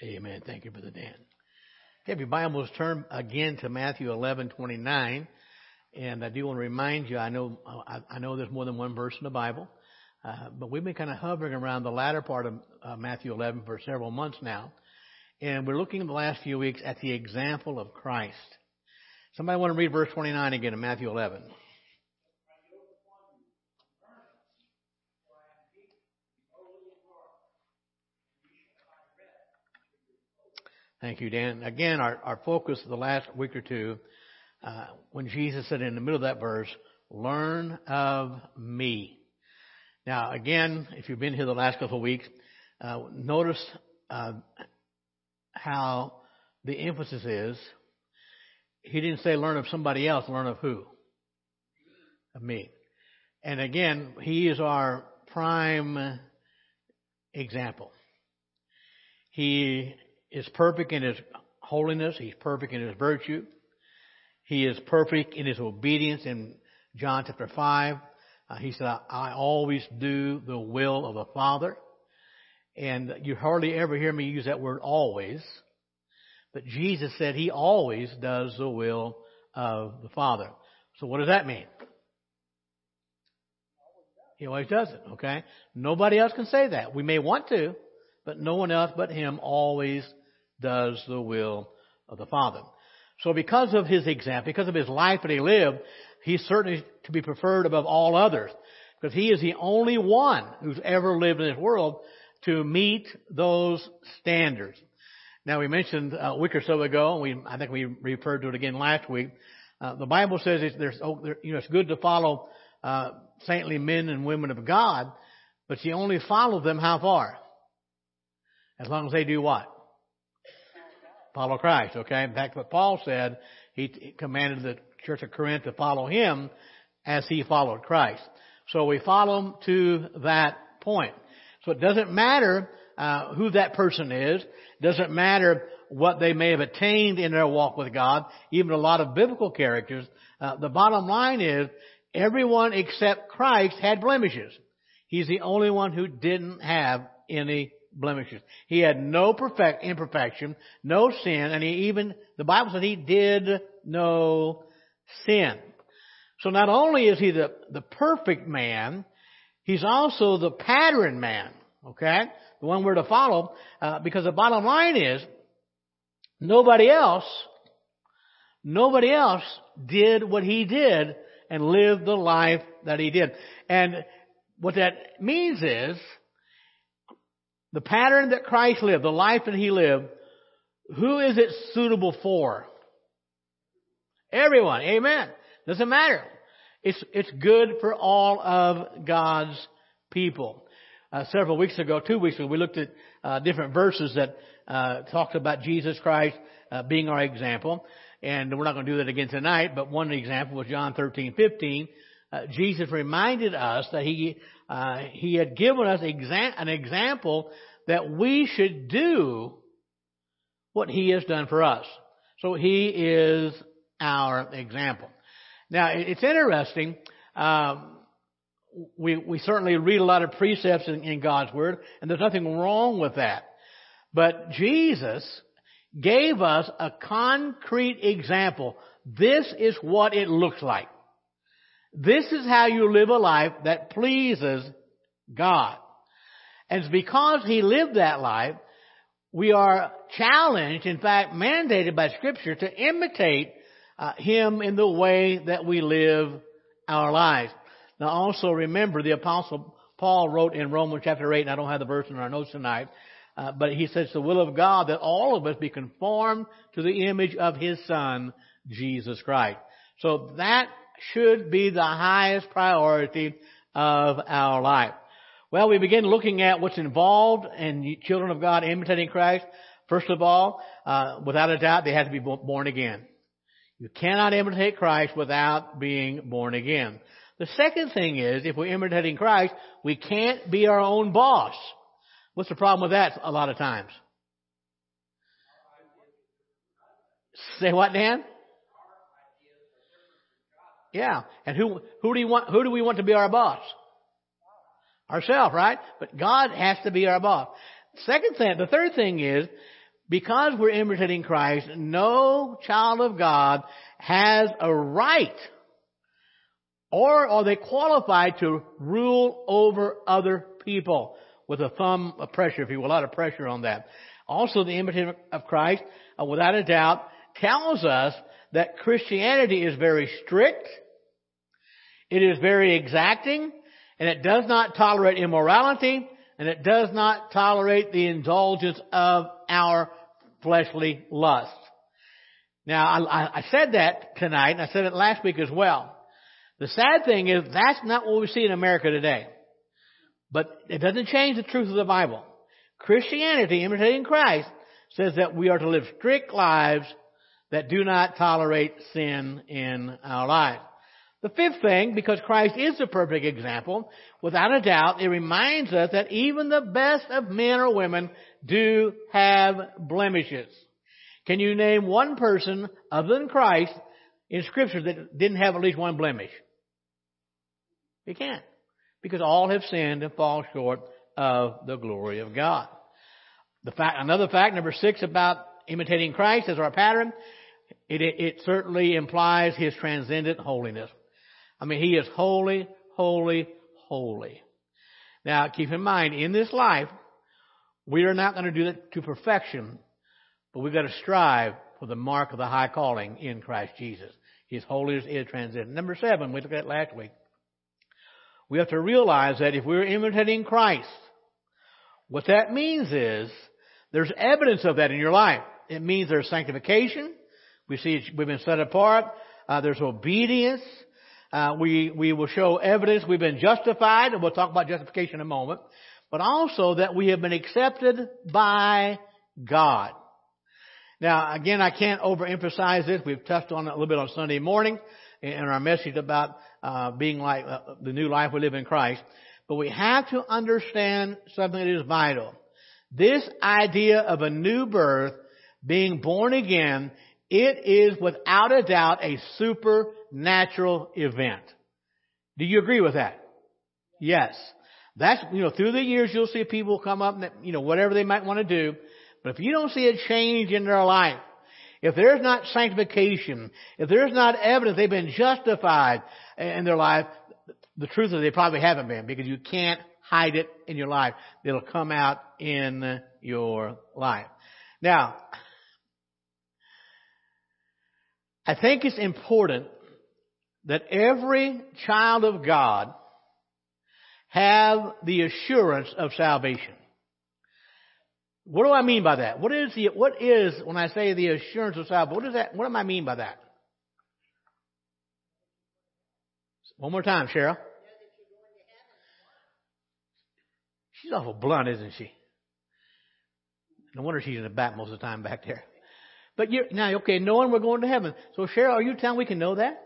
Amen. Thank you, Brother Dan. Have your Bibles turn again to Matthew 11:29, and I do want to remind you. I know I, I know there's more than one verse in the Bible, uh, but we've been kind of hovering around the latter part of uh, Matthew 11 for several months now, and we're looking in the last few weeks at the example of Christ. Somebody want to read verse 29 again in Matthew 11. Thank you, Dan. Again, our, our focus the last week or two, uh, when Jesus said in the middle of that verse, learn of me. Now, again, if you've been here the last couple of weeks, uh, notice uh, how the emphasis is. He didn't say learn of somebody else, learn of who? Of me. And again, he is our prime example. He is perfect in his holiness. He's perfect in his virtue. He is perfect in his obedience in John chapter 5. Uh, he said, I always do the will of the Father. And you hardly ever hear me use that word always. But Jesus said he always does the will of the Father. So what does that mean? He always does it, okay? Nobody else can say that. We may want to, but no one else but him always does the will of the Father. So because of his example, because of his life that he lived, he's certainly to be preferred above all others. Because he is the only one who's ever lived in this world to meet those standards. Now we mentioned a week or so ago, we, I think we referred to it again last week, uh, the Bible says it's, there's, oh, there, you know, it's good to follow uh, saintly men and women of God, but you only follow them how far? As long as they do what? Follow Christ, okay? In fact, what Paul said, he commanded the church of Corinth to follow him as he followed Christ. So we follow him to that point. So it doesn't matter uh, who that person is. Doesn't matter what they may have attained in their walk with God. Even a lot of biblical characters. Uh, the bottom line is everyone except Christ had blemishes. He's the only one who didn't have any blemishes. He had no perfect imperfection, no sin, and he even the Bible said he did no sin. So not only is he the, the perfect man, he's also the pattern man. Okay? The one we're to follow, uh, because the bottom line is, nobody else, nobody else did what he did and lived the life that he did. And what that means is, the pattern that Christ lived, the life that he lived, who is it suitable for? Everyone. Amen. Doesn't matter. It's, it's good for all of God's people. Uh, several weeks ago, two weeks ago, we looked at uh, different verses that uh, talked about Jesus Christ uh, being our example. And we're not going to do that again tonight, but one example was John 13, 15. Uh, Jesus reminded us that he uh, he had given us exa- an example that we should do what he has done for us. So he is our example. Now it's interesting. Um, we we certainly read a lot of precepts in, in God's word, and there's nothing wrong with that. But Jesus gave us a concrete example. This is what it looks like. This is how you live a life that pleases God. And it's because he lived that life, we are challenged, in fact mandated by scripture to imitate uh, him in the way that we live our lives. Now also remember the apostle Paul wrote in Romans chapter 8, and I don't have the verse in our notes tonight, uh, but he says the will of God that all of us be conformed to the image of his son, Jesus Christ. So that should be the highest priority of our life. Well, we begin looking at what's involved in children of God imitating Christ. First of all, uh, without a doubt, they have to be born again. You cannot imitate Christ without being born again. The second thing is, if we're imitating Christ, we can't be our own boss. What's the problem with that a lot of times? Say what, Dan? Yeah. And who, who do you want, who do we want to be our boss? Ourselves, right? But God has to be our boss. Second thing, the third thing is, because we're imitating Christ, no child of God has a right or are they qualified to rule over other people with a thumb of pressure, if you will, a lot of pressure on that. Also, the imitation of Christ, uh, without a doubt, tells us that Christianity is very strict, it is very exacting, and it does not tolerate immorality, and it does not tolerate the indulgence of our fleshly lust. Now, I, I said that tonight, and I said it last week as well. The sad thing is that's not what we see in America today. But it doesn't change the truth of the Bible. Christianity, imitating Christ, says that we are to live strict lives that do not tolerate sin in our lives. The fifth thing, because Christ is the perfect example, without a doubt, it reminds us that even the best of men or women do have blemishes. Can you name one person other than Christ in scripture that didn't have at least one blemish? You can't. Because all have sinned and fall short of the glory of God. The fact, another fact, number six about imitating Christ as our pattern, it, it, it certainly implies His transcendent holiness. I mean, He is holy, holy, holy. Now, keep in mind, in this life, we are not going to do that to perfection, but we've got to strive for the mark of the high calling in Christ Jesus. His holiness is transcendent. Number seven, we looked at last week. We have to realize that if we're imitating Christ, what that means is there's evidence of that in your life. It means there's sanctification. We see we've been set apart. Uh, there's obedience. Uh, we we will show evidence we've been justified, and we'll talk about justification in a moment. But also that we have been accepted by God. Now, again, I can't overemphasize this. We've touched on it a little bit on Sunday morning in our message about uh, being like uh, the new life we live in Christ. But we have to understand something that is vital. This idea of a new birth, being born again, it is without a doubt a supernatural event. Do you agree with that? Yes. That's, you know, through the years you'll see people come up and, you know, whatever they might want to do. But if you don't see a change in their life, if there's not sanctification, if there's not evidence they've been justified in their life, the truth is they probably haven't been because you can't hide it in your life. It'll come out in your life. Now, I think it's important that every child of God have the assurance of salvation. What do I mean by that? What is the, what is, when I say the assurance of salvation, what is that, what do I mean by that? One more time, Cheryl. She's awful blunt, isn't she? No wonder she's in the back most of the time back there. But you're, now, okay, knowing we're going to heaven. So Cheryl, are you telling we can know that?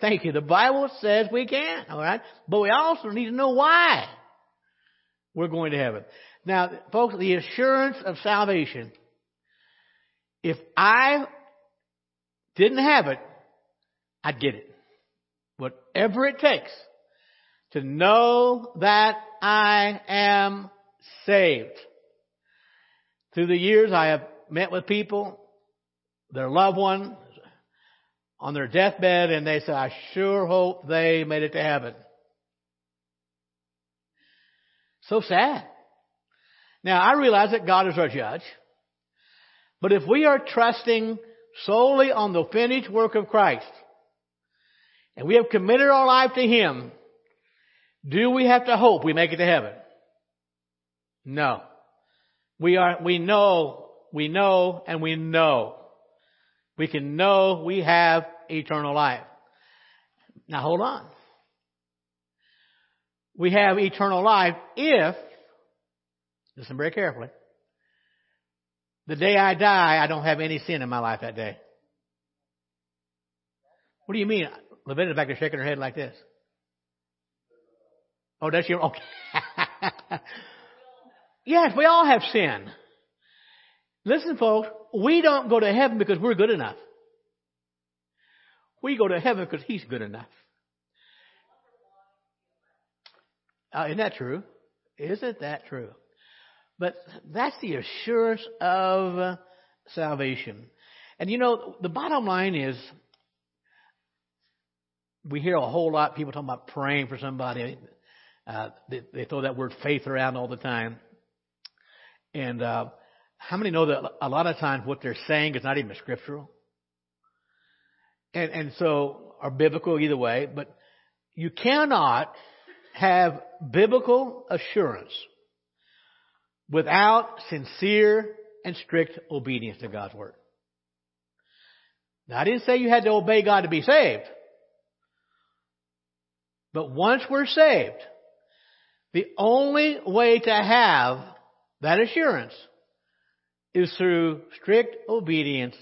Thank you. The Bible says we can, alright? But we also need to know why we're going to heaven. Now, folks, the assurance of salvation, if I didn't have it, I'd get it. Whatever it takes to know that I am saved. Through the years, I have met with people, their loved one, on their deathbed, and they say, I sure hope they made it to heaven. So sad. Now, I realize that God is our judge. But if we are trusting solely on the finished work of Christ, and we have committed our life to Him, do we have to hope we make it to heaven? No. We are, we know, we know, and we know. We can know we have eternal life. Now hold on we have eternal life if, listen very carefully, the day I die, I don't have any sin in my life that day. What do you mean? Lavinia's back there shaking her head like this. Oh, that's your, okay. yes, we all have sin. Listen folks, we don't go to heaven because we're good enough. We go to heaven because He's good enough. Uh, isn't that true? Isn't that true? But that's the assurance of salvation. And you know, the bottom line is, we hear a whole lot of people talking about praying for somebody. Uh, they, they, throw that word faith around all the time. And uh, how many know that a lot of times what they're saying is not even scriptural? And, and so, are biblical either way, but you cannot have biblical assurance without sincere and strict obedience to God's Word. Now, I didn't say you had to obey God to be saved. But once we're saved, the only way to have that assurance is through strict obedience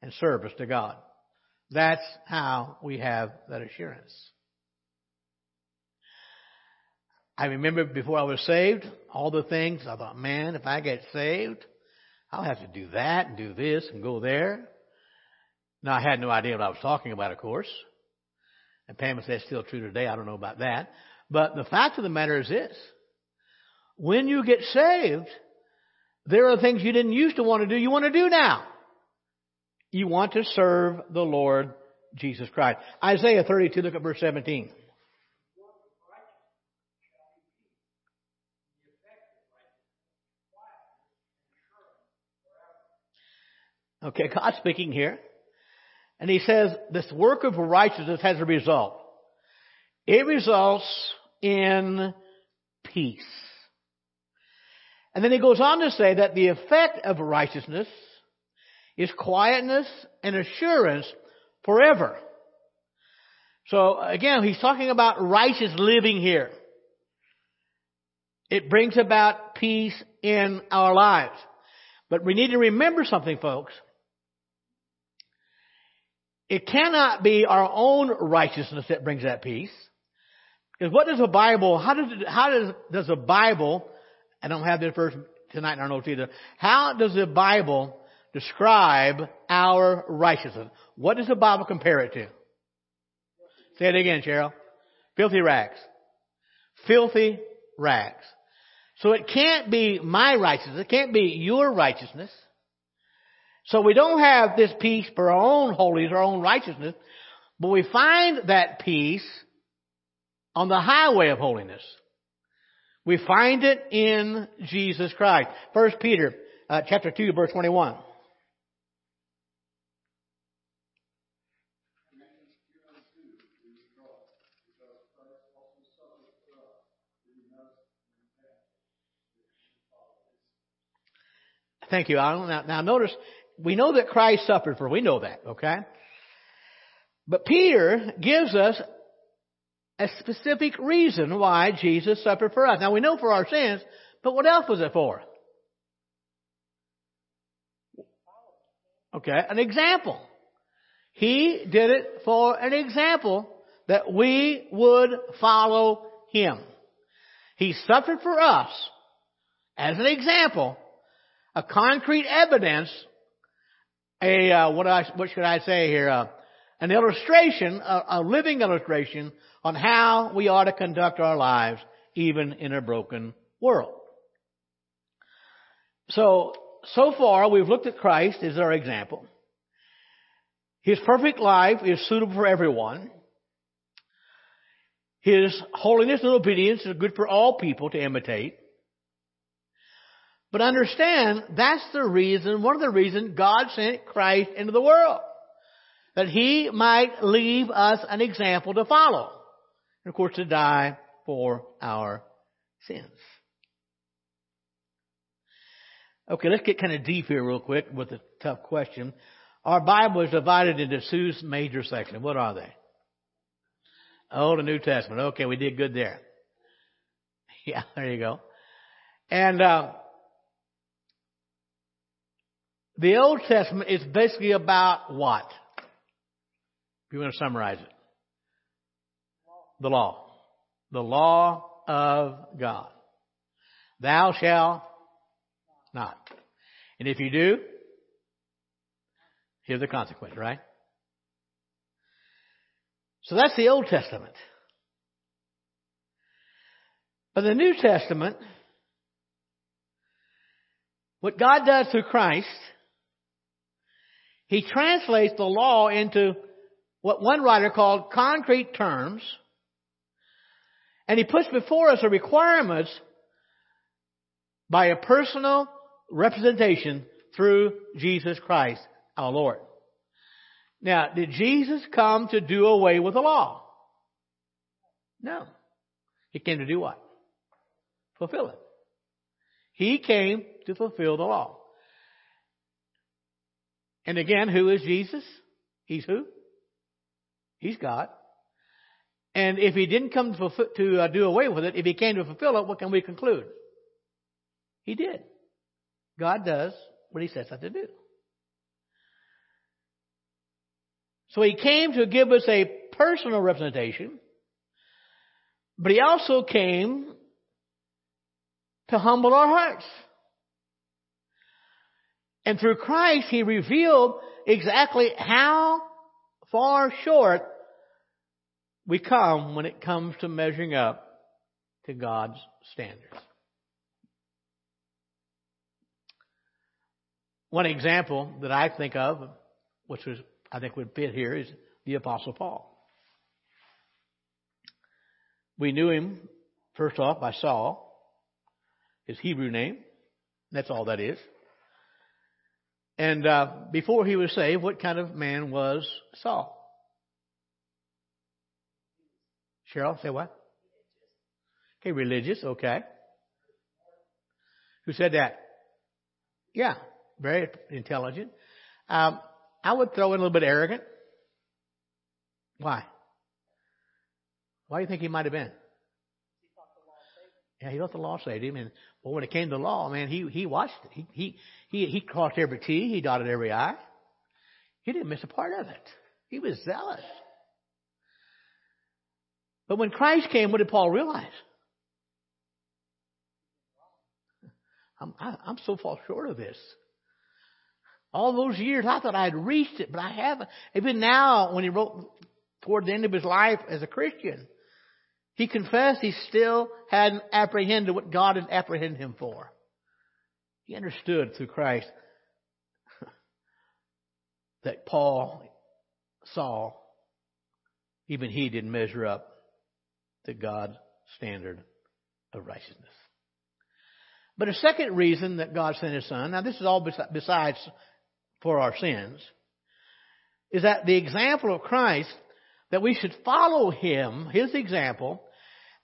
and service to God. That's how we have that assurance. I remember before I was saved, all the things I thought, man, if I get saved, I'll have to do that and do this and go there. Now I had no idea what I was talking about, of course. And Pam says still true today. I don't know about that. But the fact of the matter is this. When you get saved, there are things you didn't used to want to do you want to do now. You want to serve the Lord Jesus Christ. Isaiah 32, look at verse 17. Okay, God's speaking here. And he says this work of righteousness has a result. It results in peace. And then he goes on to say that the effect of righteousness is quietness and assurance forever. So again, he's talking about righteous living here. It brings about peace in our lives. But we need to remember something, folks. It cannot be our own righteousness that brings that peace. Because what does the Bible, how does, how does, does the Bible, I don't have this verse tonight in our notes either, how does the Bible describe our righteousness? What does the Bible compare it to? Say it again, Cheryl. Filthy rags. Filthy rags. So it can't be my righteousness. It can't be your righteousness. So we don't have this peace for our own holiness, our own righteousness, but we find that peace on the highway of holiness. We find it in Jesus Christ. First Peter uh, chapter 2 verse 21. Thank you, Alan. Now, now notice we know that Christ suffered for, we know that, okay? But Peter gives us a specific reason why Jesus suffered for us. Now we know for our sins, but what else was it for? Okay, an example. He did it for an example that we would follow him. He suffered for us as an example, a concrete evidence a uh, what I what should I say here? Uh, an illustration, a, a living illustration on how we ought to conduct our lives, even in a broken world. So so far we've looked at Christ as our example. His perfect life is suitable for everyone. His holiness and obedience is good for all people to imitate. But understand, that's the reason, one of the reasons God sent Christ into the world. That He might leave us an example to follow. And of course to die for our sins. Okay, let's get kind of deep here real quick with a tough question. Our Bible is divided into two major sections. What are they? Old and New Testament. Okay, we did good there. Yeah, there you go. And uh, the Old Testament is basically about what? If you want to summarize it. The law. The law of God. Thou shalt not. And if you do, here's the consequence, right? So that's the Old Testament. But the New Testament What God does through Christ, He translates the law into what one writer called concrete terms, and He puts before us the requirements by a personal representation through Jesus Christ, our Lord. Now, did Jesus come to do away with the law? No. He came to do what? Fulfill it. He came to fulfill the law. And again, who is Jesus? He's who? He's God. And if he didn't come to, to uh, do away with it, if he came to fulfill it, what can we conclude? He did. God does what he sets out to do. So he came to give us a personal representation, but he also came to humble our hearts. And through Christ, he revealed exactly how far short we come when it comes to measuring up to God's standards. One example that I think of, which was I think would fit here, is the Apostle Paul. We knew him first off by Saul, his Hebrew name. That's all that is. And uh, before he was saved, what kind of man was Saul? Cheryl, say what? Okay, religious, okay. Who said that? Yeah, very intelligent. Um, I would throw in a little bit arrogant. Why? Why do you think he might have been? He thought the law. Yeah, he thought the law saved him, and well, when it came to the law, man, he he watched it. He he he he crossed every T, he dotted every I. He didn't miss a part of it. He was zealous. But when Christ came, what did Paul realize? I'm I, am so far short of this. All those years, I thought I had reached it, but I haven't. Even now, when he wrote toward the end of his life as a Christian, he confessed he still hadn't apprehended what God had apprehended him for. He understood through Christ that Paul saw even he didn't measure up to God's standard of righteousness. But a second reason that God sent His Son, now this is all besides for our sins, is that the example of Christ that we should follow him, his example,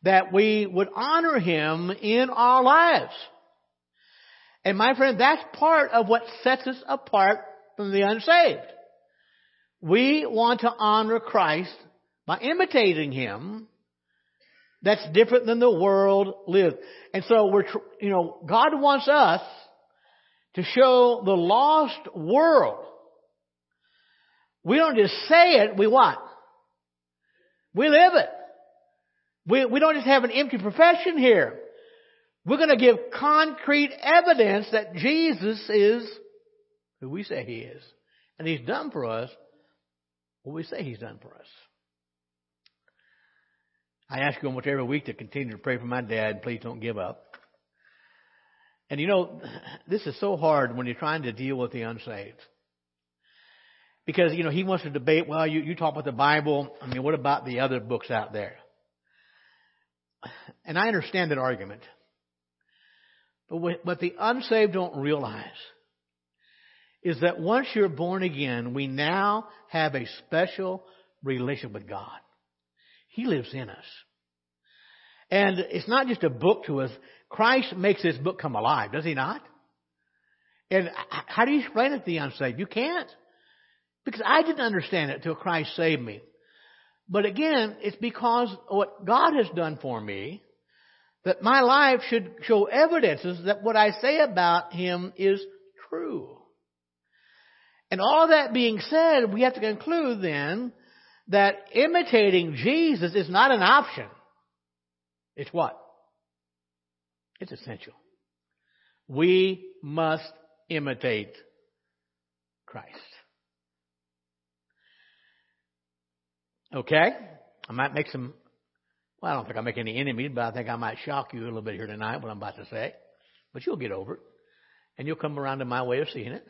that we would honor him in our lives. And my friend, that's part of what sets us apart from the unsaved. We want to honor Christ by imitating him. That's different than the world lives. And so we're, you know, God wants us to show the lost world. We don't just say it, we what? We live it. We, we don't just have an empty profession here. We're going to give concrete evidence that Jesus is who we say He is. And He's done for us what we say He's done for us. I ask you almost every week to continue to pray for my dad. Please don't give up. And you know, this is so hard when you're trying to deal with the unsaved. Because, you know, he wants to debate, well, you, you talk about the Bible. I mean, what about the other books out there? And I understand that argument. But what the unsaved don't realize is that once you're born again, we now have a special relationship with God. He lives in us. And it's not just a book to us. Christ makes this book come alive, does he not? And how do you explain it to the unsaved? You can't. Because I didn't understand it till Christ saved me. But again, it's because what God has done for me that my life should show evidences that what I say about Him is true. And all that being said, we have to conclude then that imitating Jesus is not an option. It's what? It's essential. We must imitate Christ. Okay? I might make some, well, I don't think I'll make any enemies, but I think I might shock you a little bit here tonight, what I'm about to say. But you'll get over it. And you'll come around to my way of seeing it.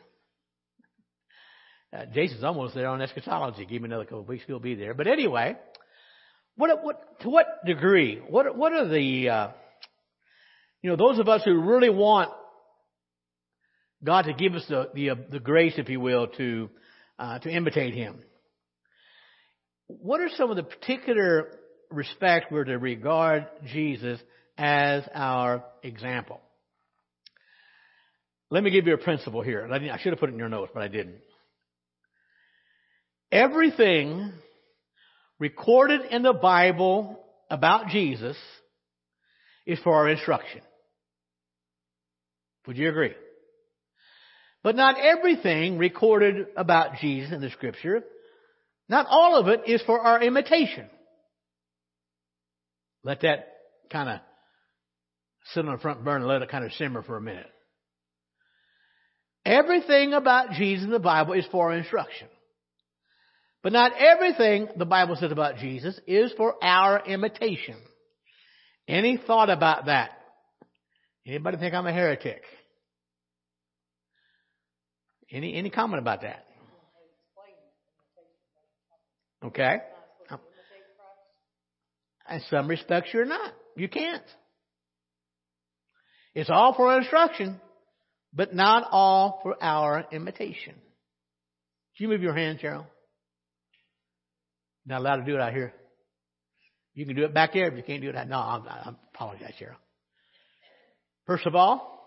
Uh, Jason's almost there on eschatology. Give me another couple of weeks, he'll be there. But anyway, what, what, to what degree? What, what are the, uh, you know, those of us who really want God to give us the, the, uh, the grace, if you will, to, uh, to imitate Him. What are some of the particular respects we're to regard Jesus as our example? Let me give you a principle here. I should have put it in your notes, but I didn't. Everything recorded in the Bible about Jesus is for our instruction. Would you agree? But not everything recorded about Jesus in the scripture, not all of it is for our imitation. Let that kind of sit on the front burner let it kind of simmer for a minute. Everything about Jesus in the Bible is for our instruction. But not everything the Bible says about Jesus is for our imitation. Any thought about that? Anybody think I'm a heretic? Any any comment about that? Okay. In some respects, you're not. You can't. It's all for instruction, but not all for our imitation. Can you move your hand, Cheryl? Not allowed to do it out here. You can do it back there but you can't do it. out. No, I, I apologize, Cheryl. First of all,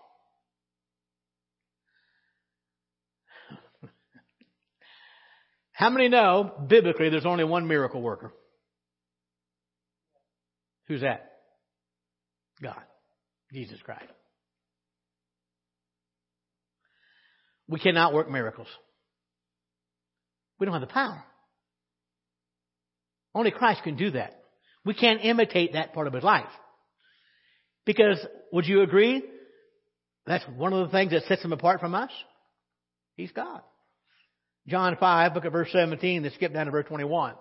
How many know biblically there's only one miracle worker? Who's that? God. Jesus Christ. We cannot work miracles. We don't have the power. Only Christ can do that. We can't imitate that part of his life. Because, would you agree? That's one of the things that sets him apart from us. He's God. John 5, look at verse 17, then skip down to verse 21.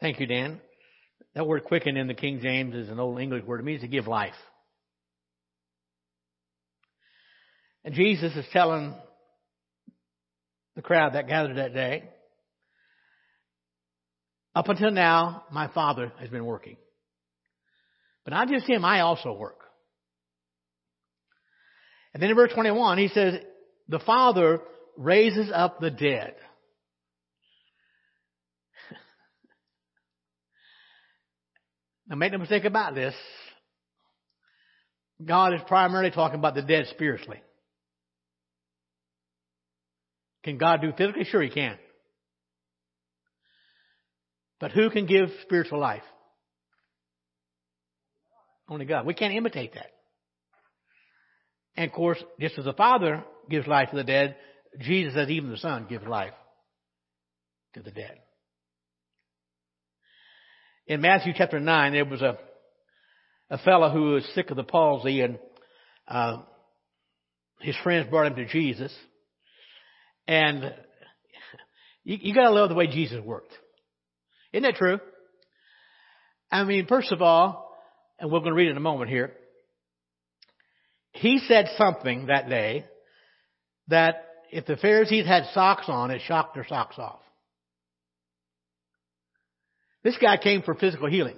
Thank you, Dan. That word quicken in the King James is an old English word. It means to give life. And Jesus is telling the crowd that gathered that day. Up until now, my Father has been working. But not just Him, I also work. And then in verse 21, He says, the Father raises up the dead. Now make no mistake about this. God is primarily talking about the dead spiritually. Can God do physically? Sure, He can. But who can give spiritual life? Only God. We can't imitate that. And of course, just as the Father gives life to the dead, Jesus says even the Son gives life to the dead. In Matthew chapter 9, there was a, a fellow who was sick of the palsy and uh, his friends brought him to Jesus. And you, you gotta love the way Jesus worked. Isn't that true? I mean, first of all, and we're going to read it in a moment here, he said something that day that if the Pharisees had socks on, it shocked their socks off. This guy came for physical healing.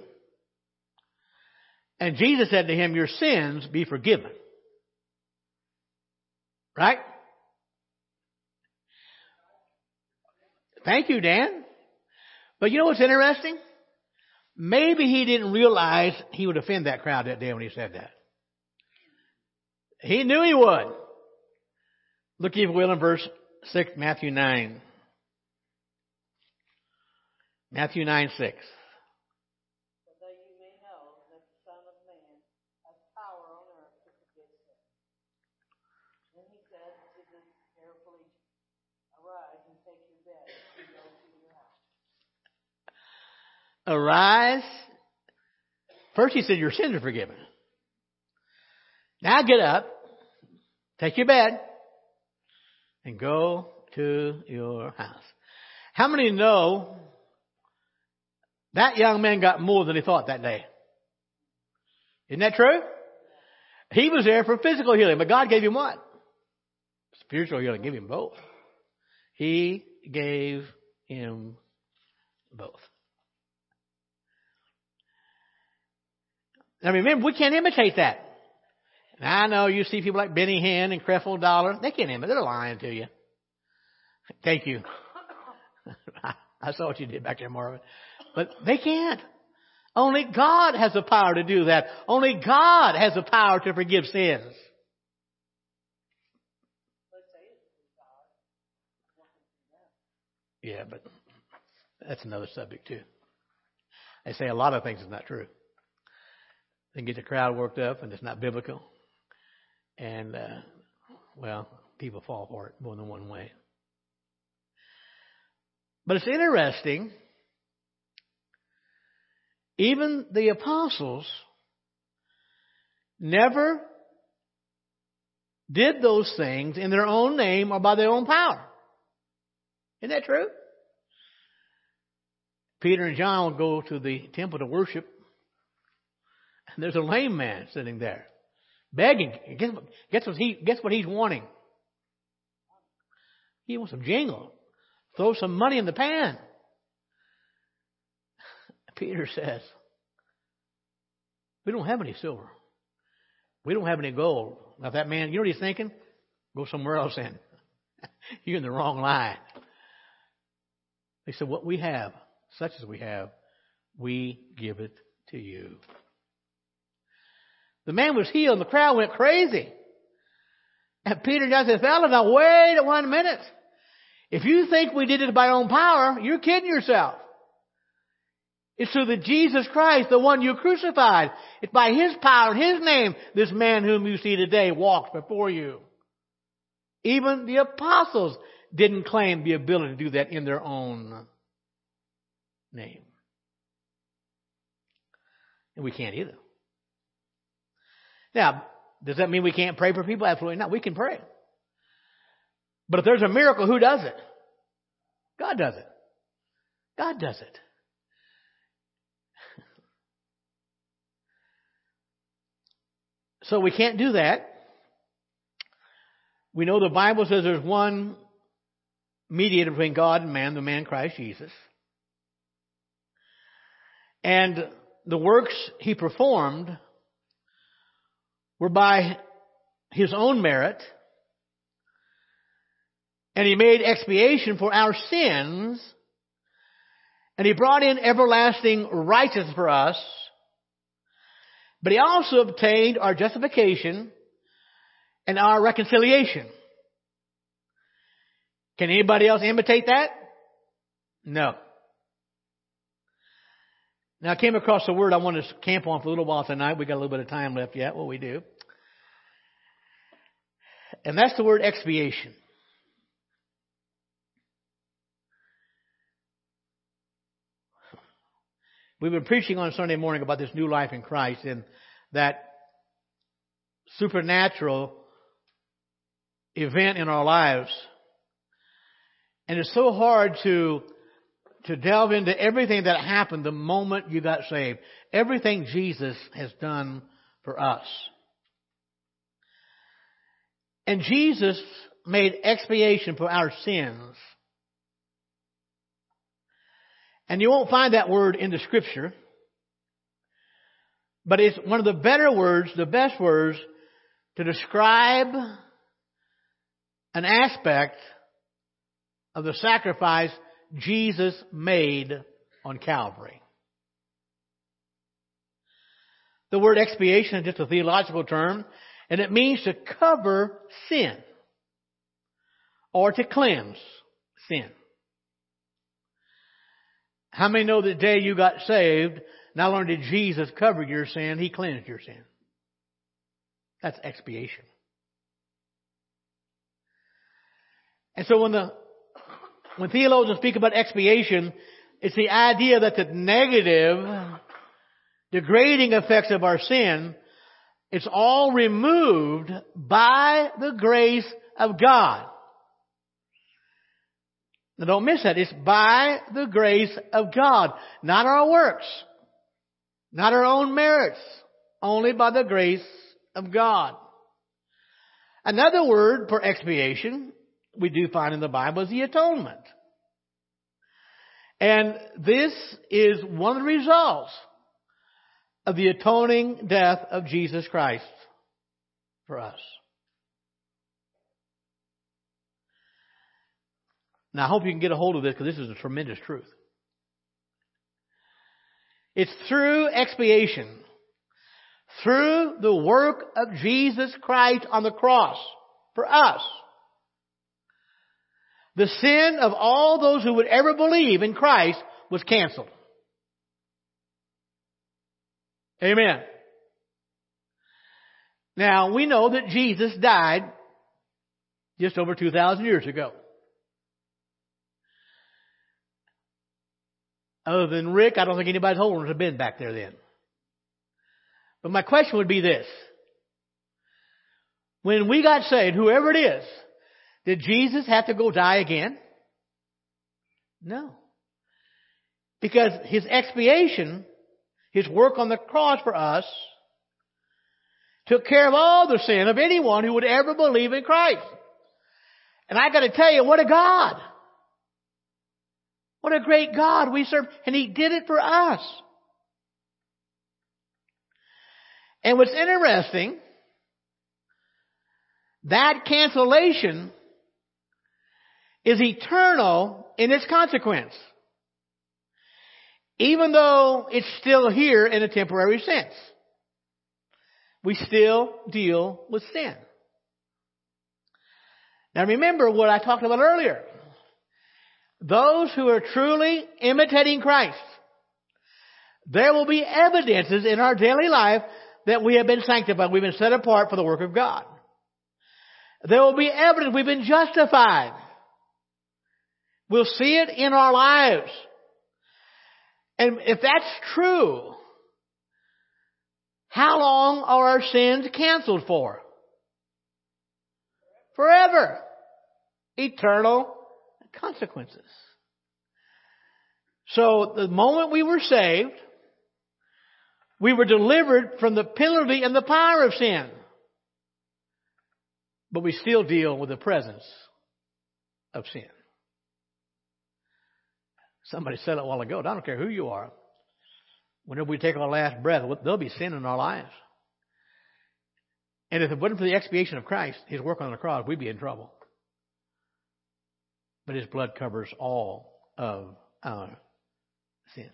And Jesus said to him, your sins be forgiven. Right? Thank you, Dan. But you know what's interesting? Maybe he didn't realize he would offend that crowd that day when he said that. He knew he would. Look, if you will, in verse 6, Matthew 9. Matthew 9, 6. Arise. First he said, your sins are forgiven. Now get up, Take your bed and go to your house. How many know that young man got more than he thought that day? Isn't that true? He was there for physical healing, but God gave him what? Spiritual healing. Give him both. He gave him both. Now remember, we can't imitate that. Now I know you see people like Benny Hinn and Creflo Dollar. They can't imitate. They're lying to you. Thank you. I saw what you did back there, Marvin. But they can't. Only God has the power to do that. Only God has the power to forgive sins. Yeah, but that's another subject too. They say a lot of things is not true. They get the crowd worked up and it's not biblical. And, uh, well, people fall for it more than one way. But it's interesting. Even the apostles never did those things in their own name or by their own power. Isn't that true? Peter and John will go to the temple to worship, and there's a lame man sitting there, begging. Guess, guess what he guess what he's wanting? He wants some jingle. Throw some money in the pan. Peter says, We don't have any silver. We don't have any gold. Now that man, you know what he's thinking? Go somewhere else in. You're in the wrong line. They said, What we have, such as we have, we give it to you. The man was healed and the crowd went crazy. And Peter just said, Fella, now wait one minute. If you think we did it by our own power, you're kidding yourself. It's through the Jesus Christ, the one you crucified. It's by His power, His name, this man whom you see today walked before you. Even the apostles didn't claim the ability to do that in their own name. And we can't either. Now, does that mean we can't pray for people? Absolutely not. We can pray. But if there's a miracle, who does it? God does it. God does it. So we can't do that. We know the Bible says there's one mediator between God and man, the man Christ Jesus. And the works he performed were by his own merit. And he made expiation for our sins. And he brought in everlasting righteousness for us. But he also obtained our justification and our reconciliation. Can anybody else imitate that? No. Now I came across a word I want to camp on for a little while tonight. We got a little bit of time left yet. What we do. And that's the word expiation. We've been preaching on Sunday morning about this new life in Christ and that supernatural event in our lives and it's so hard to, to delve into everything that happened the moment you got saved. Everything Jesus has done for us. And Jesus made expiation for our sins. And you won't find that word in the scripture. But it's one of the better words, the best words to describe an aspect of the sacrifice Jesus made on Calvary. The word expiation is just a theological term, and it means to cover sin or to cleanse sin. How many know the day you got saved, not only did Jesus cover your sin, He cleansed your sin? That's expiation. And so when the when theologians speak about expiation, it's the idea that the negative, degrading effects of our sin, it's all removed by the grace of God. Now don't miss that. It's by the grace of God, not our works, not our own merits, only by the grace of God. Another word for expiation we do find in the Bible is the atonement. And this is one of the results of the atoning death of Jesus Christ for us. Now I hope you can get a hold of this because this is a tremendous truth. It's through expiation, through the work of Jesus Christ on the cross for us. The sin of all those who would ever believe in Christ was canceled. Amen. Now, we know that Jesus died just over 2,000 years ago. Other than Rick, I don't think anybody's holders have been back there then. But my question would be this. When we got saved, whoever it is, did Jesus have to go die again? No. Because his expiation, his work on the cross for us, took care of all the sin of anyone who would ever believe in Christ. And I gotta tell you, what a God! What a great God we serve. And He did it for us. And what's interesting, that cancellation is eternal in its consequence. Even though it's still here in a temporary sense. We still deal with sin. Now remember what I talked about earlier. Those who are truly imitating Christ, there will be evidences in our daily life that we have been sanctified. We've been set apart for the work of God. There will be evidence we've been justified. We'll see it in our lives. And if that's true, how long are our sins canceled for? Forever. Eternal consequences. So the moment we were saved, we were delivered from the penalty and the power of sin. But we still deal with the presence of sin. Somebody said it a while ago. I don't care who you are. Whenever we take our last breath, there'll be sin in our lives. And if it wasn't for the expiation of Christ, His work on the cross, we'd be in trouble. But His blood covers all of our sins.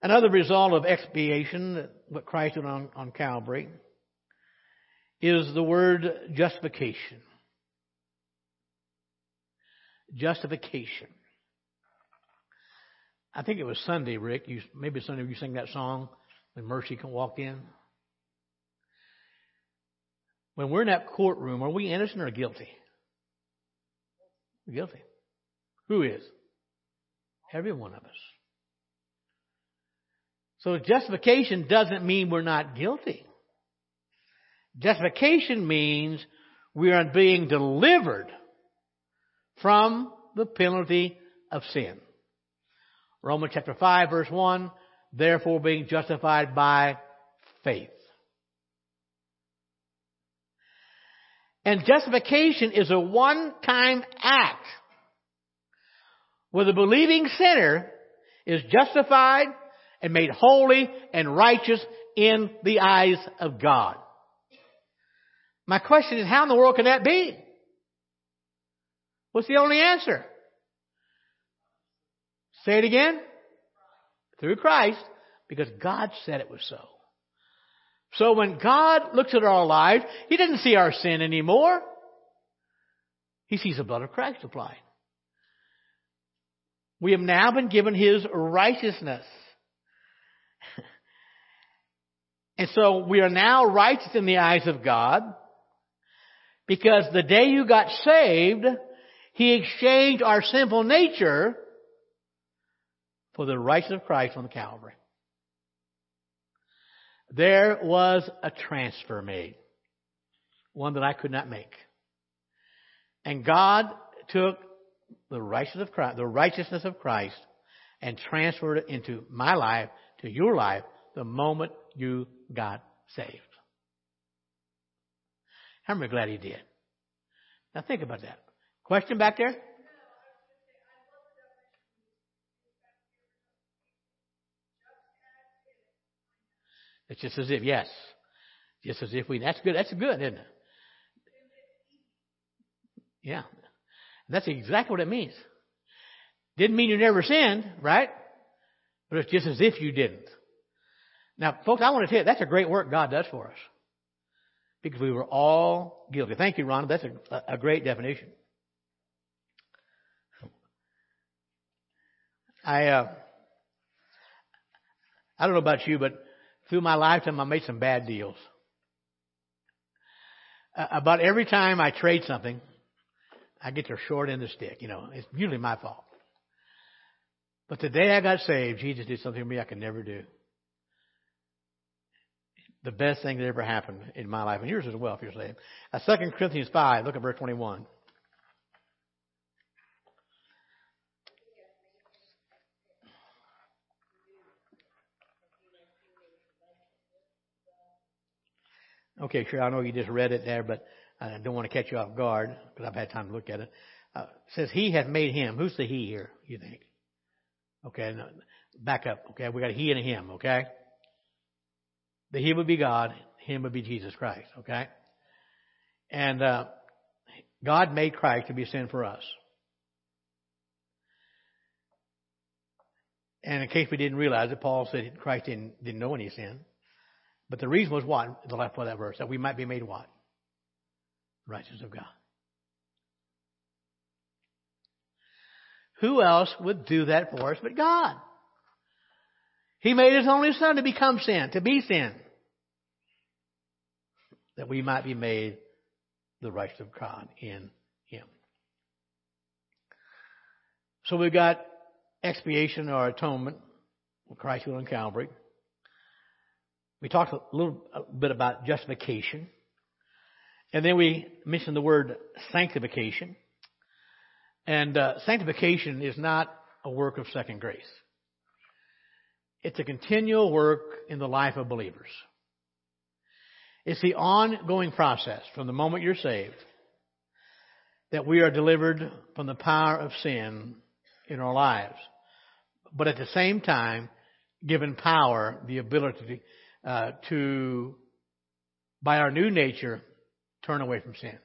Another result of expiation, what Christ did on, on Calvary, is the word justification justification. I think it was Sunday, Rick. You, maybe Sunday you sang that song, When Mercy Can Walk In. When we're in that courtroom, are we innocent or guilty? Guilty. Who is? Every one of us. So justification doesn't mean we're not guilty. Justification means we are being delivered from the penalty of sin. Romans chapter 5 verse 1, therefore being justified by faith. And justification is a one-time act where the believing sinner is justified and made holy and righteous in the eyes of God. My question is, how in the world can that be? What's the only answer? Say it again. Through Christ, because God said it was so. So when God looks at our lives, He doesn't see our sin anymore. He sees the blood of Christ applied. We have now been given His righteousness. and so we are now righteous in the eyes of God because the day you got saved, he exchanged our sinful nature for the righteousness of Christ on the Calvary. There was a transfer made, one that I could not make. And God took the righteousness of Christ, the righteousness of Christ and transferred it into my life, to your life, the moment you got saved. How many glad he did? Now think about that. Question back there? It's just as if, yes. Just as if we, that's good, that's good, isn't it? Yeah. That's exactly what it means. Didn't mean you never sinned, right? But it's just as if you didn't. Now, folks, I want to tell you, that's a great work God does for us. Because we were all guilty. Thank you, Ron. That's a, a great definition. I, uh, I don't know about you, but through my lifetime, I made some bad deals. Uh, about every time I trade something, I get the short end of the stick. You know, it's usually my fault. But the day I got saved, Jesus did something for me I could never do. The best thing that ever happened in my life, and yours as well if you're saved. Uh, 2 Corinthians 5, look at verse 21. Okay, sure. I know you just read it there, but I don't want to catch you off guard because I've had time to look at it. Uh, it says he hath made him. Who's the he here? You think? Okay, no, back up. Okay, we got a he and a him. Okay, the he would be God, him would be Jesus Christ. Okay, and uh, God made Christ to be sin for us. And in case we didn't realize it, Paul said Christ didn't, didn't know any sin. But the reason was what? The last part of that verse, that we might be made what? Righteous of God. Who else would do that for us but God? He made His only Son to become sin, to be sin. That we might be made the righteous of God in Him. So we've got expiation or atonement, Christ on Calvary. We talked a little bit about justification. And then we mentioned the word sanctification. And uh, sanctification is not a work of second grace. It's a continual work in the life of believers. It's the ongoing process from the moment you're saved that we are delivered from the power of sin in our lives. But at the same time, given power, the ability uh, to, by our new nature, turn away from sin.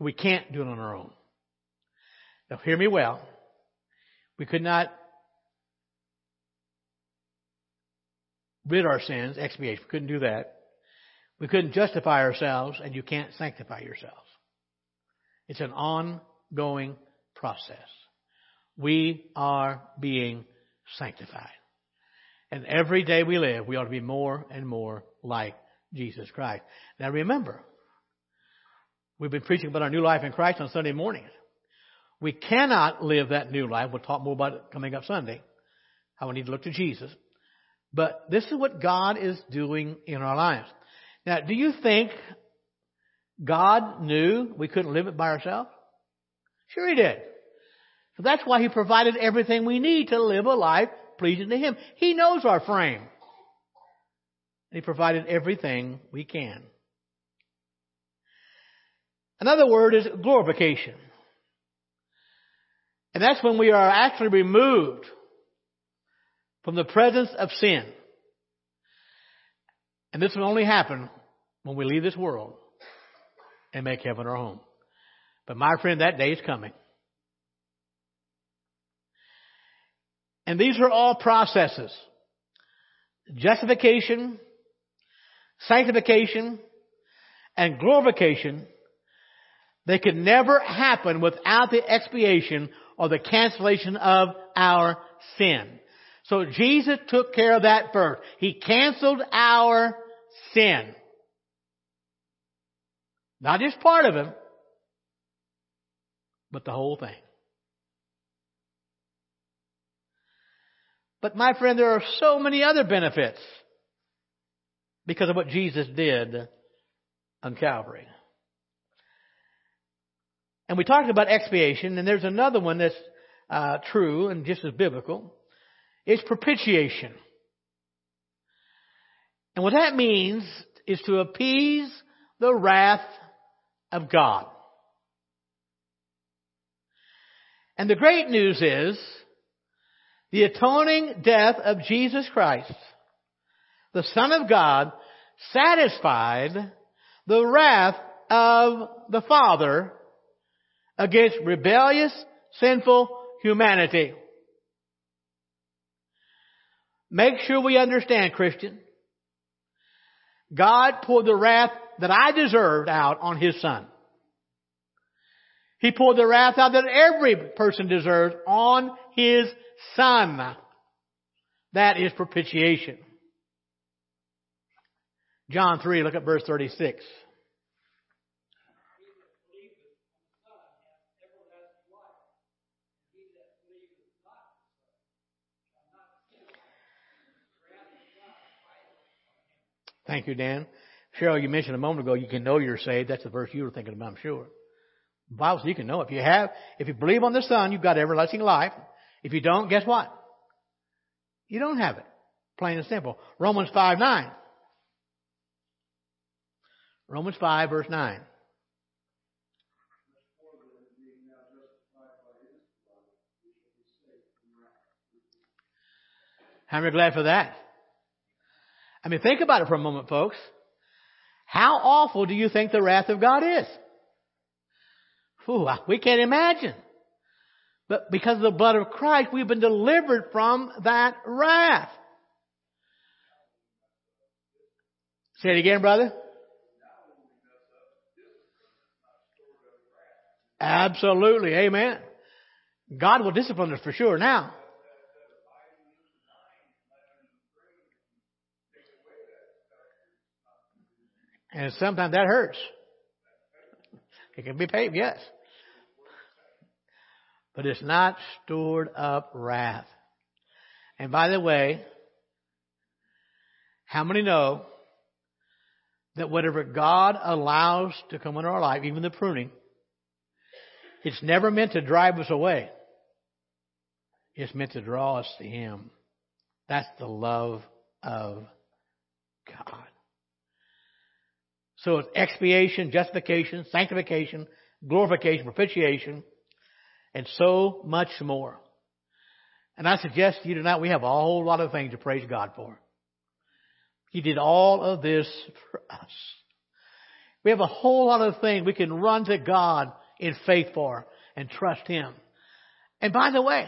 We can't do it on our own. Now, hear me well. We could not rid our sins, expiate. We couldn't do that. We couldn't justify ourselves, and you can't sanctify yourselves. It's an ongoing process. We are being sanctified. And every day we live, we ought to be more and more like Jesus Christ. Now remember, we've been preaching about our new life in Christ on Sunday mornings. We cannot live that new life. We'll talk more about it coming up Sunday. How we need to look to Jesus. But this is what God is doing in our lives. Now, do you think God knew we couldn't live it by ourselves? Sure He did. So that's why He provided everything we need to live a life pleasing to Him. He knows our frame. He provided everything we can. Another word is glorification. And that's when we are actually removed from the presence of sin. And this will only happen when we leave this world and make heaven our home. But my friend, that day is coming. And these are all processes. Justification, sanctification, and glorification. They could never happen without the expiation or the cancellation of our sin. So Jesus took care of that first. He canceled our sin. Not just part of it, but the whole thing. But my friend, there are so many other benefits. because of what Jesus did on Calvary. And we talked about expiation, and there's another one that's uh, true and just as biblical. It's propitiation. And what that means is to appease the wrath of God. And the great news is the atoning death of Jesus Christ, the Son of God, satisfied the wrath of the Father against rebellious, sinful humanity. Make sure we understand, Christian. God poured the wrath that I deserved out on His Son. He poured the wrath out that every person deserves on His Son. That is propitiation. John 3, look at verse 36. Thank you, Dan. Cheryl, you mentioned a moment ago you can know you're saved. That's the verse you were thinking about, I'm sure. Bible says you can know. If you have, if you believe on the Son, you've got everlasting life. If you don't, guess what? You don't have it. Plain and simple. Romans 5 9. Romans 5 verse 9. How many are glad for that? I mean, think about it for a moment, folks. How awful do you think the wrath of God is? We can't imagine. But because of the blood of Christ, we've been delivered from that wrath. Say it again, brother. Absolutely. Amen. God will discipline us for sure now. And sometimes that hurts. It can be paid, yes. But it's not stored up wrath. And by the way, how many know that whatever God allows to come into our life, even the pruning, it's never meant to drive us away. It's meant to draw us to Him. That's the love of God. So it's expiation, justification, sanctification, glorification, propitiation, and so much more. And I suggest to you tonight we have a whole lot of things to praise God for. He did all of this for us. We have a whole lot of things we can run to God in faith for and trust Him. And by the way,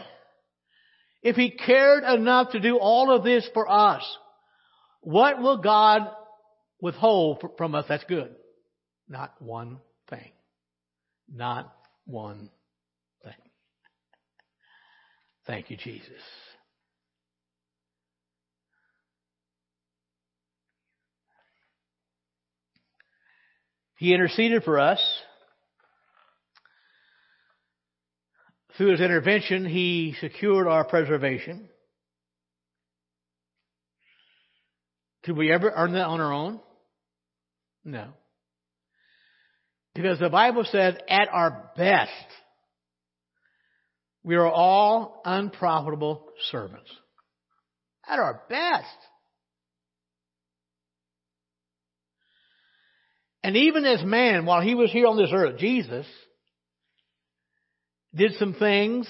if He cared enough to do all of this for us, what will God withhold from us that's good? Not one thing. Not one. Thank you, Jesus. He interceded for us. Through his intervention, he secured our preservation. Could we ever earn that on our own? No. Because the Bible says, at our best, we are all unprofitable servants. At our best. And even as man, while he was here on this earth, Jesus did some things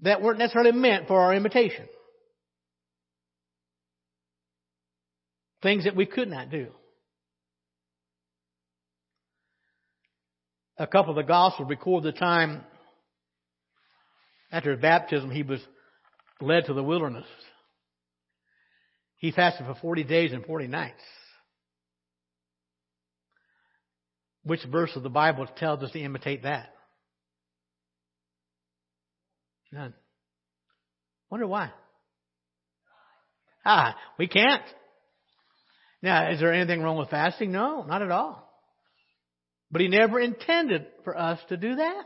that weren't necessarily meant for our imitation. Things that we could not do. A couple of the Gospels record the time after his baptism he was led to the wilderness. He fasted for 40 days and 40 nights. Which verse of the Bible tells us to imitate that? None. Wonder why? Ah, we can't. Now, is there anything wrong with fasting? No, not at all. But he never intended for us to do that.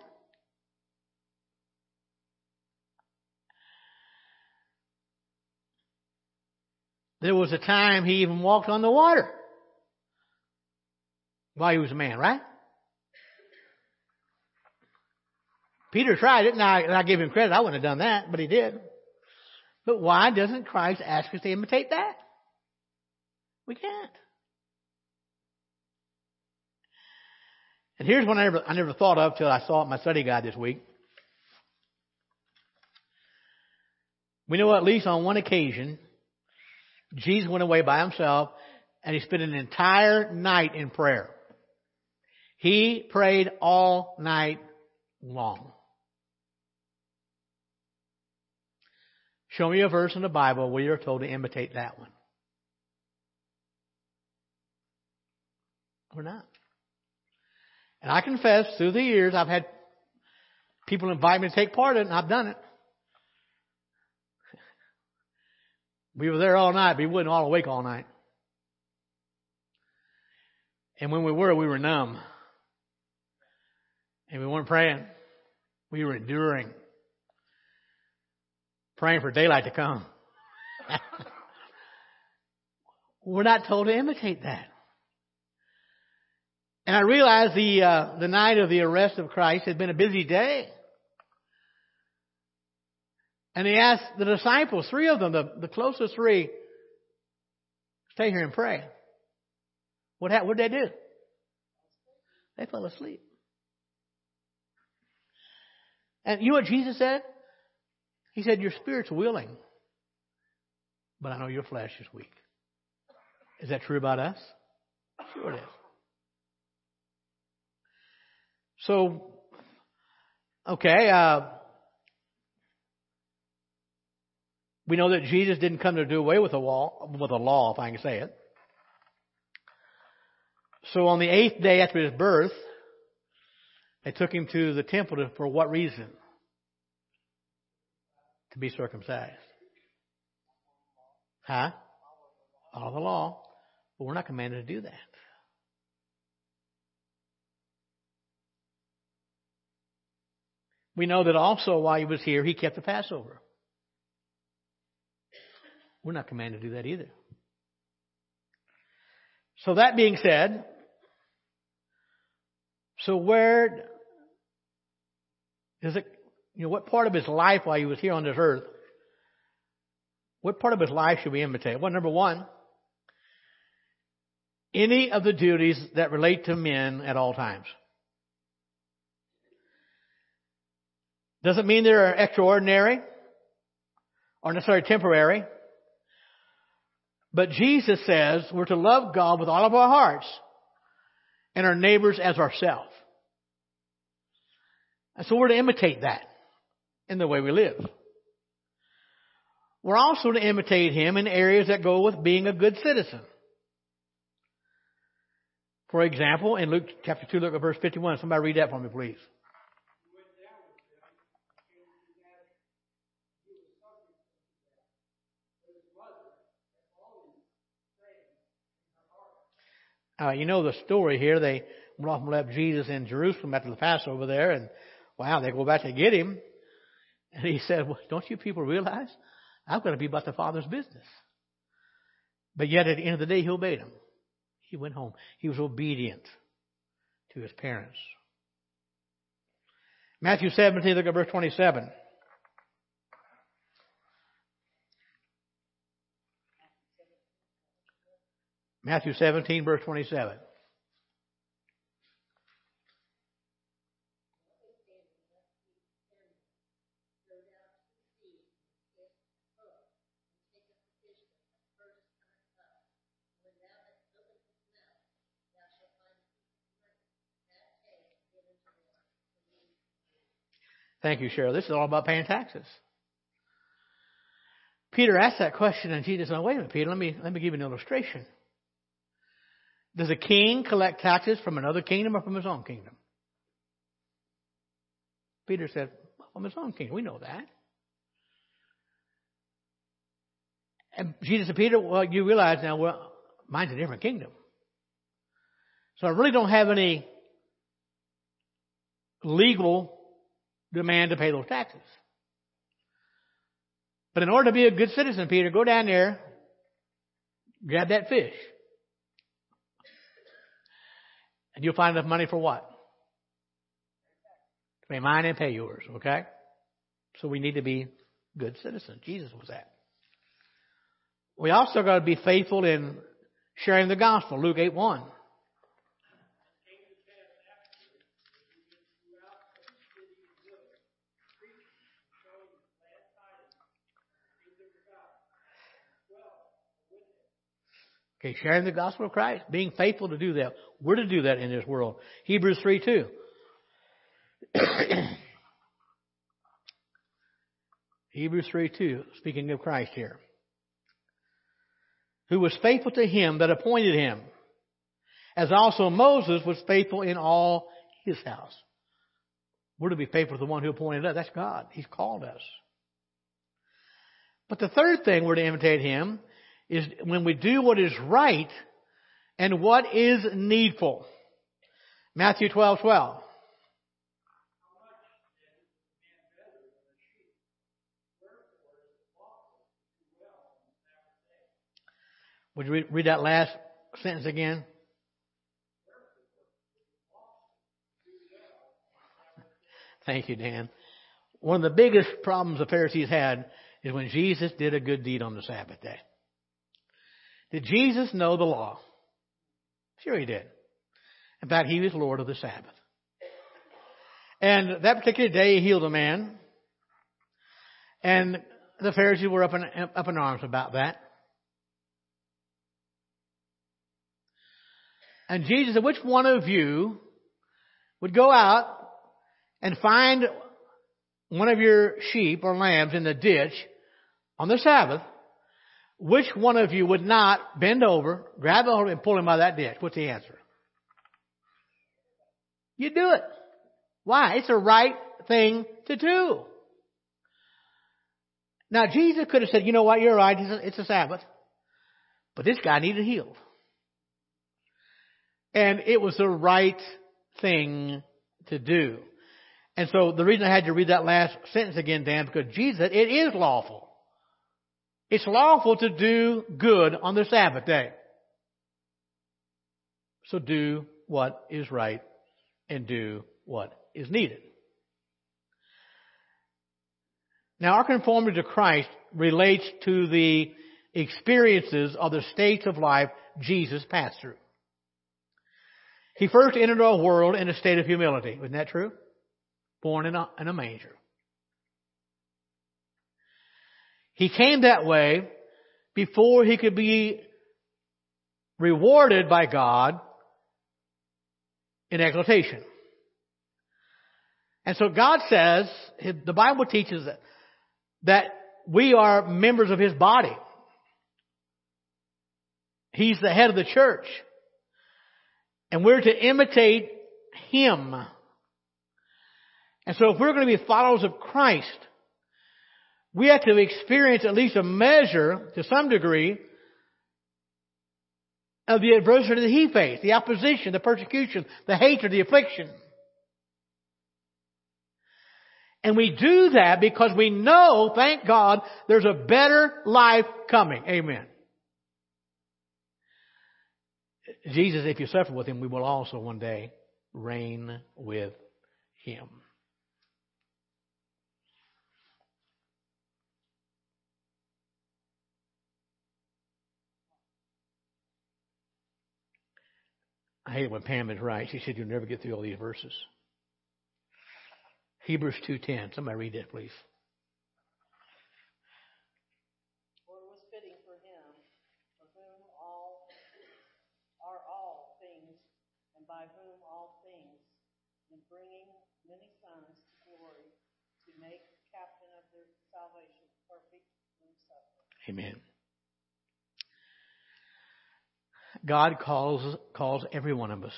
There was a time he even walked on the water while he was a man, right? Peter tried it, and I, and I give him credit. I wouldn't have done that, but he did. But why doesn't Christ ask us to imitate that? We can't. And here's one I never, I never thought of till I saw it in my study guide this week. We know at least on one occasion, Jesus went away by himself and he spent an entire night in prayer. He prayed all night long. Show me a verse in the Bible where you're told to imitate that one. We're not. And I confess, through the years, I've had people invite me to take part in it, and I've done it. We were there all night, but we wasn't all awake all night. And when we were, we were numb. And we weren't praying. We were enduring. Praying for daylight to come. we're not told to imitate that. And I realized the uh, the night of the arrest of Christ had been a busy day. And he asked the disciples, three of them, the, the closest three, stay here and pray. What? What did they do? They fell asleep. And you know what Jesus said? He said, Your spirit's willing, but I know your flesh is weak. Is that true about us? Sure it is. So, okay, uh, we know that Jesus didn't come to do away with the law, with the law, if I can say it. So on the eighth day after his birth, they took him to the temple to, for what reason? To be circumcised. Huh? Follow the law. But we're not commanded to do that. We know that also while he was here, he kept the Passover. We're not commanded to do that either. So that being said, so where does it, you know, what part of his life while he was here on this earth, what part of his life should we imitate? Well, number one, any of the duties that relate to men at all times. Doesn't mean they're extraordinary or necessarily temporary. But Jesus says we're to love God with all of our hearts and our neighbors as ourselves. And so we're to imitate that in the way we live. We're also to imitate Him in areas that go with being a good citizen. For example, in Luke chapter 2, look at verse 51. Somebody read that for me, please. Uh, you know the story here. They went off and left Jesus in Jerusalem after the Passover there, and wow, they go back to get him. And he said, well, Don't you people realize I'm going to be about the Father's business? But yet at the end of the day, he obeyed him. He went home. He was obedient to his parents. Matthew 17, look at verse 27. Matthew 17, verse 27. Thank you, Cheryl. This is all about paying taxes. Peter asked that question, and Jesus said, "Wait a minute, Peter. Let me let me give you an illustration." Does a king collect taxes from another kingdom or from his own kingdom? Peter said, from his own kingdom. We know that. And Jesus said, Peter, well, you realize now, well, mine's a different kingdom. So I really don't have any legal demand to pay those taxes. But in order to be a good citizen, Peter, go down there Grab that fish. And you'll find enough money for what? To pay mine and pay yours, okay? So we need to be good citizens. Jesus was that. We also got to be faithful in sharing the gospel. Luke 8 1. Okay, sharing the gospel of Christ, being faithful to do that. We're to do that in this world. Hebrews 3 2. Hebrews 3 2, speaking of Christ here. Who was faithful to him that appointed him, as also Moses was faithful in all his house. We're to be faithful to the one who appointed us. That's God. He's called us. But the third thing we're to imitate him is when we do what is right and what is needful. Matthew 12, 12. Would you read that last sentence again? Thank you, Dan. One of the biggest problems the Pharisees had is when Jesus did a good deed on the Sabbath day. Did Jesus know the law? Sure he did. In fact, he was Lord of the Sabbath. And that particular day he healed a man. And the Pharisees were up in, up in arms about that. And Jesus said, which one of you would go out and find one of your sheep or lambs in the ditch on the Sabbath which one of you would not bend over, grab hold of him, and pull him out of that ditch? What's the answer? You do it. Why? It's the right thing to do. Now, Jesus could have said, you know what, you're right, it's a Sabbath. But this guy needed healed. And it was the right thing to do. And so the reason I had to read that last sentence again, Dan, because Jesus it is lawful. It's lawful to do good on the Sabbath day. So do what is right and do what is needed. Now, our conformity to Christ relates to the experiences of the states of life Jesus passed through. He first entered our world in a state of humility. Isn't that true? Born in a, in a manger. He came that way before he could be rewarded by God in exaltation. And so God says, the Bible teaches that we are members of His body. He's the head of the church. And we're to imitate Him. And so if we're going to be followers of Christ, we have to experience at least a measure, to some degree, of the adversity that he faced, the opposition, the persecution, the hatred, the affliction. And we do that because we know, thank God, there's a better life coming. Amen. Jesus, if you suffer with him, we will also one day reign with him. I hate it when Pam is right. She said you'll never get through all these verses. Hebrews 2.10. Somebody read that, please. For it was fitting for him, for whom all are all things, and by whom all things, in bringing many sons to glory, to make captain of their salvation perfect through suffering. Amen. God calls, calls every one of us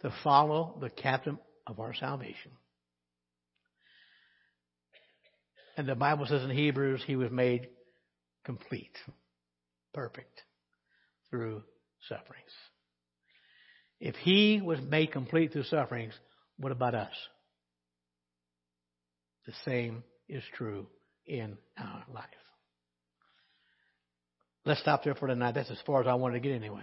to follow the captain of our salvation. And the Bible says in Hebrews, he was made complete, perfect through sufferings. If he was made complete through sufferings, what about us? The same is true in our life. Let's stop there for tonight. That's as far as I wanted to get anyway.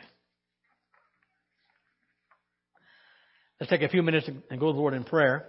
Let's take a few minutes and go to the Lord in prayer.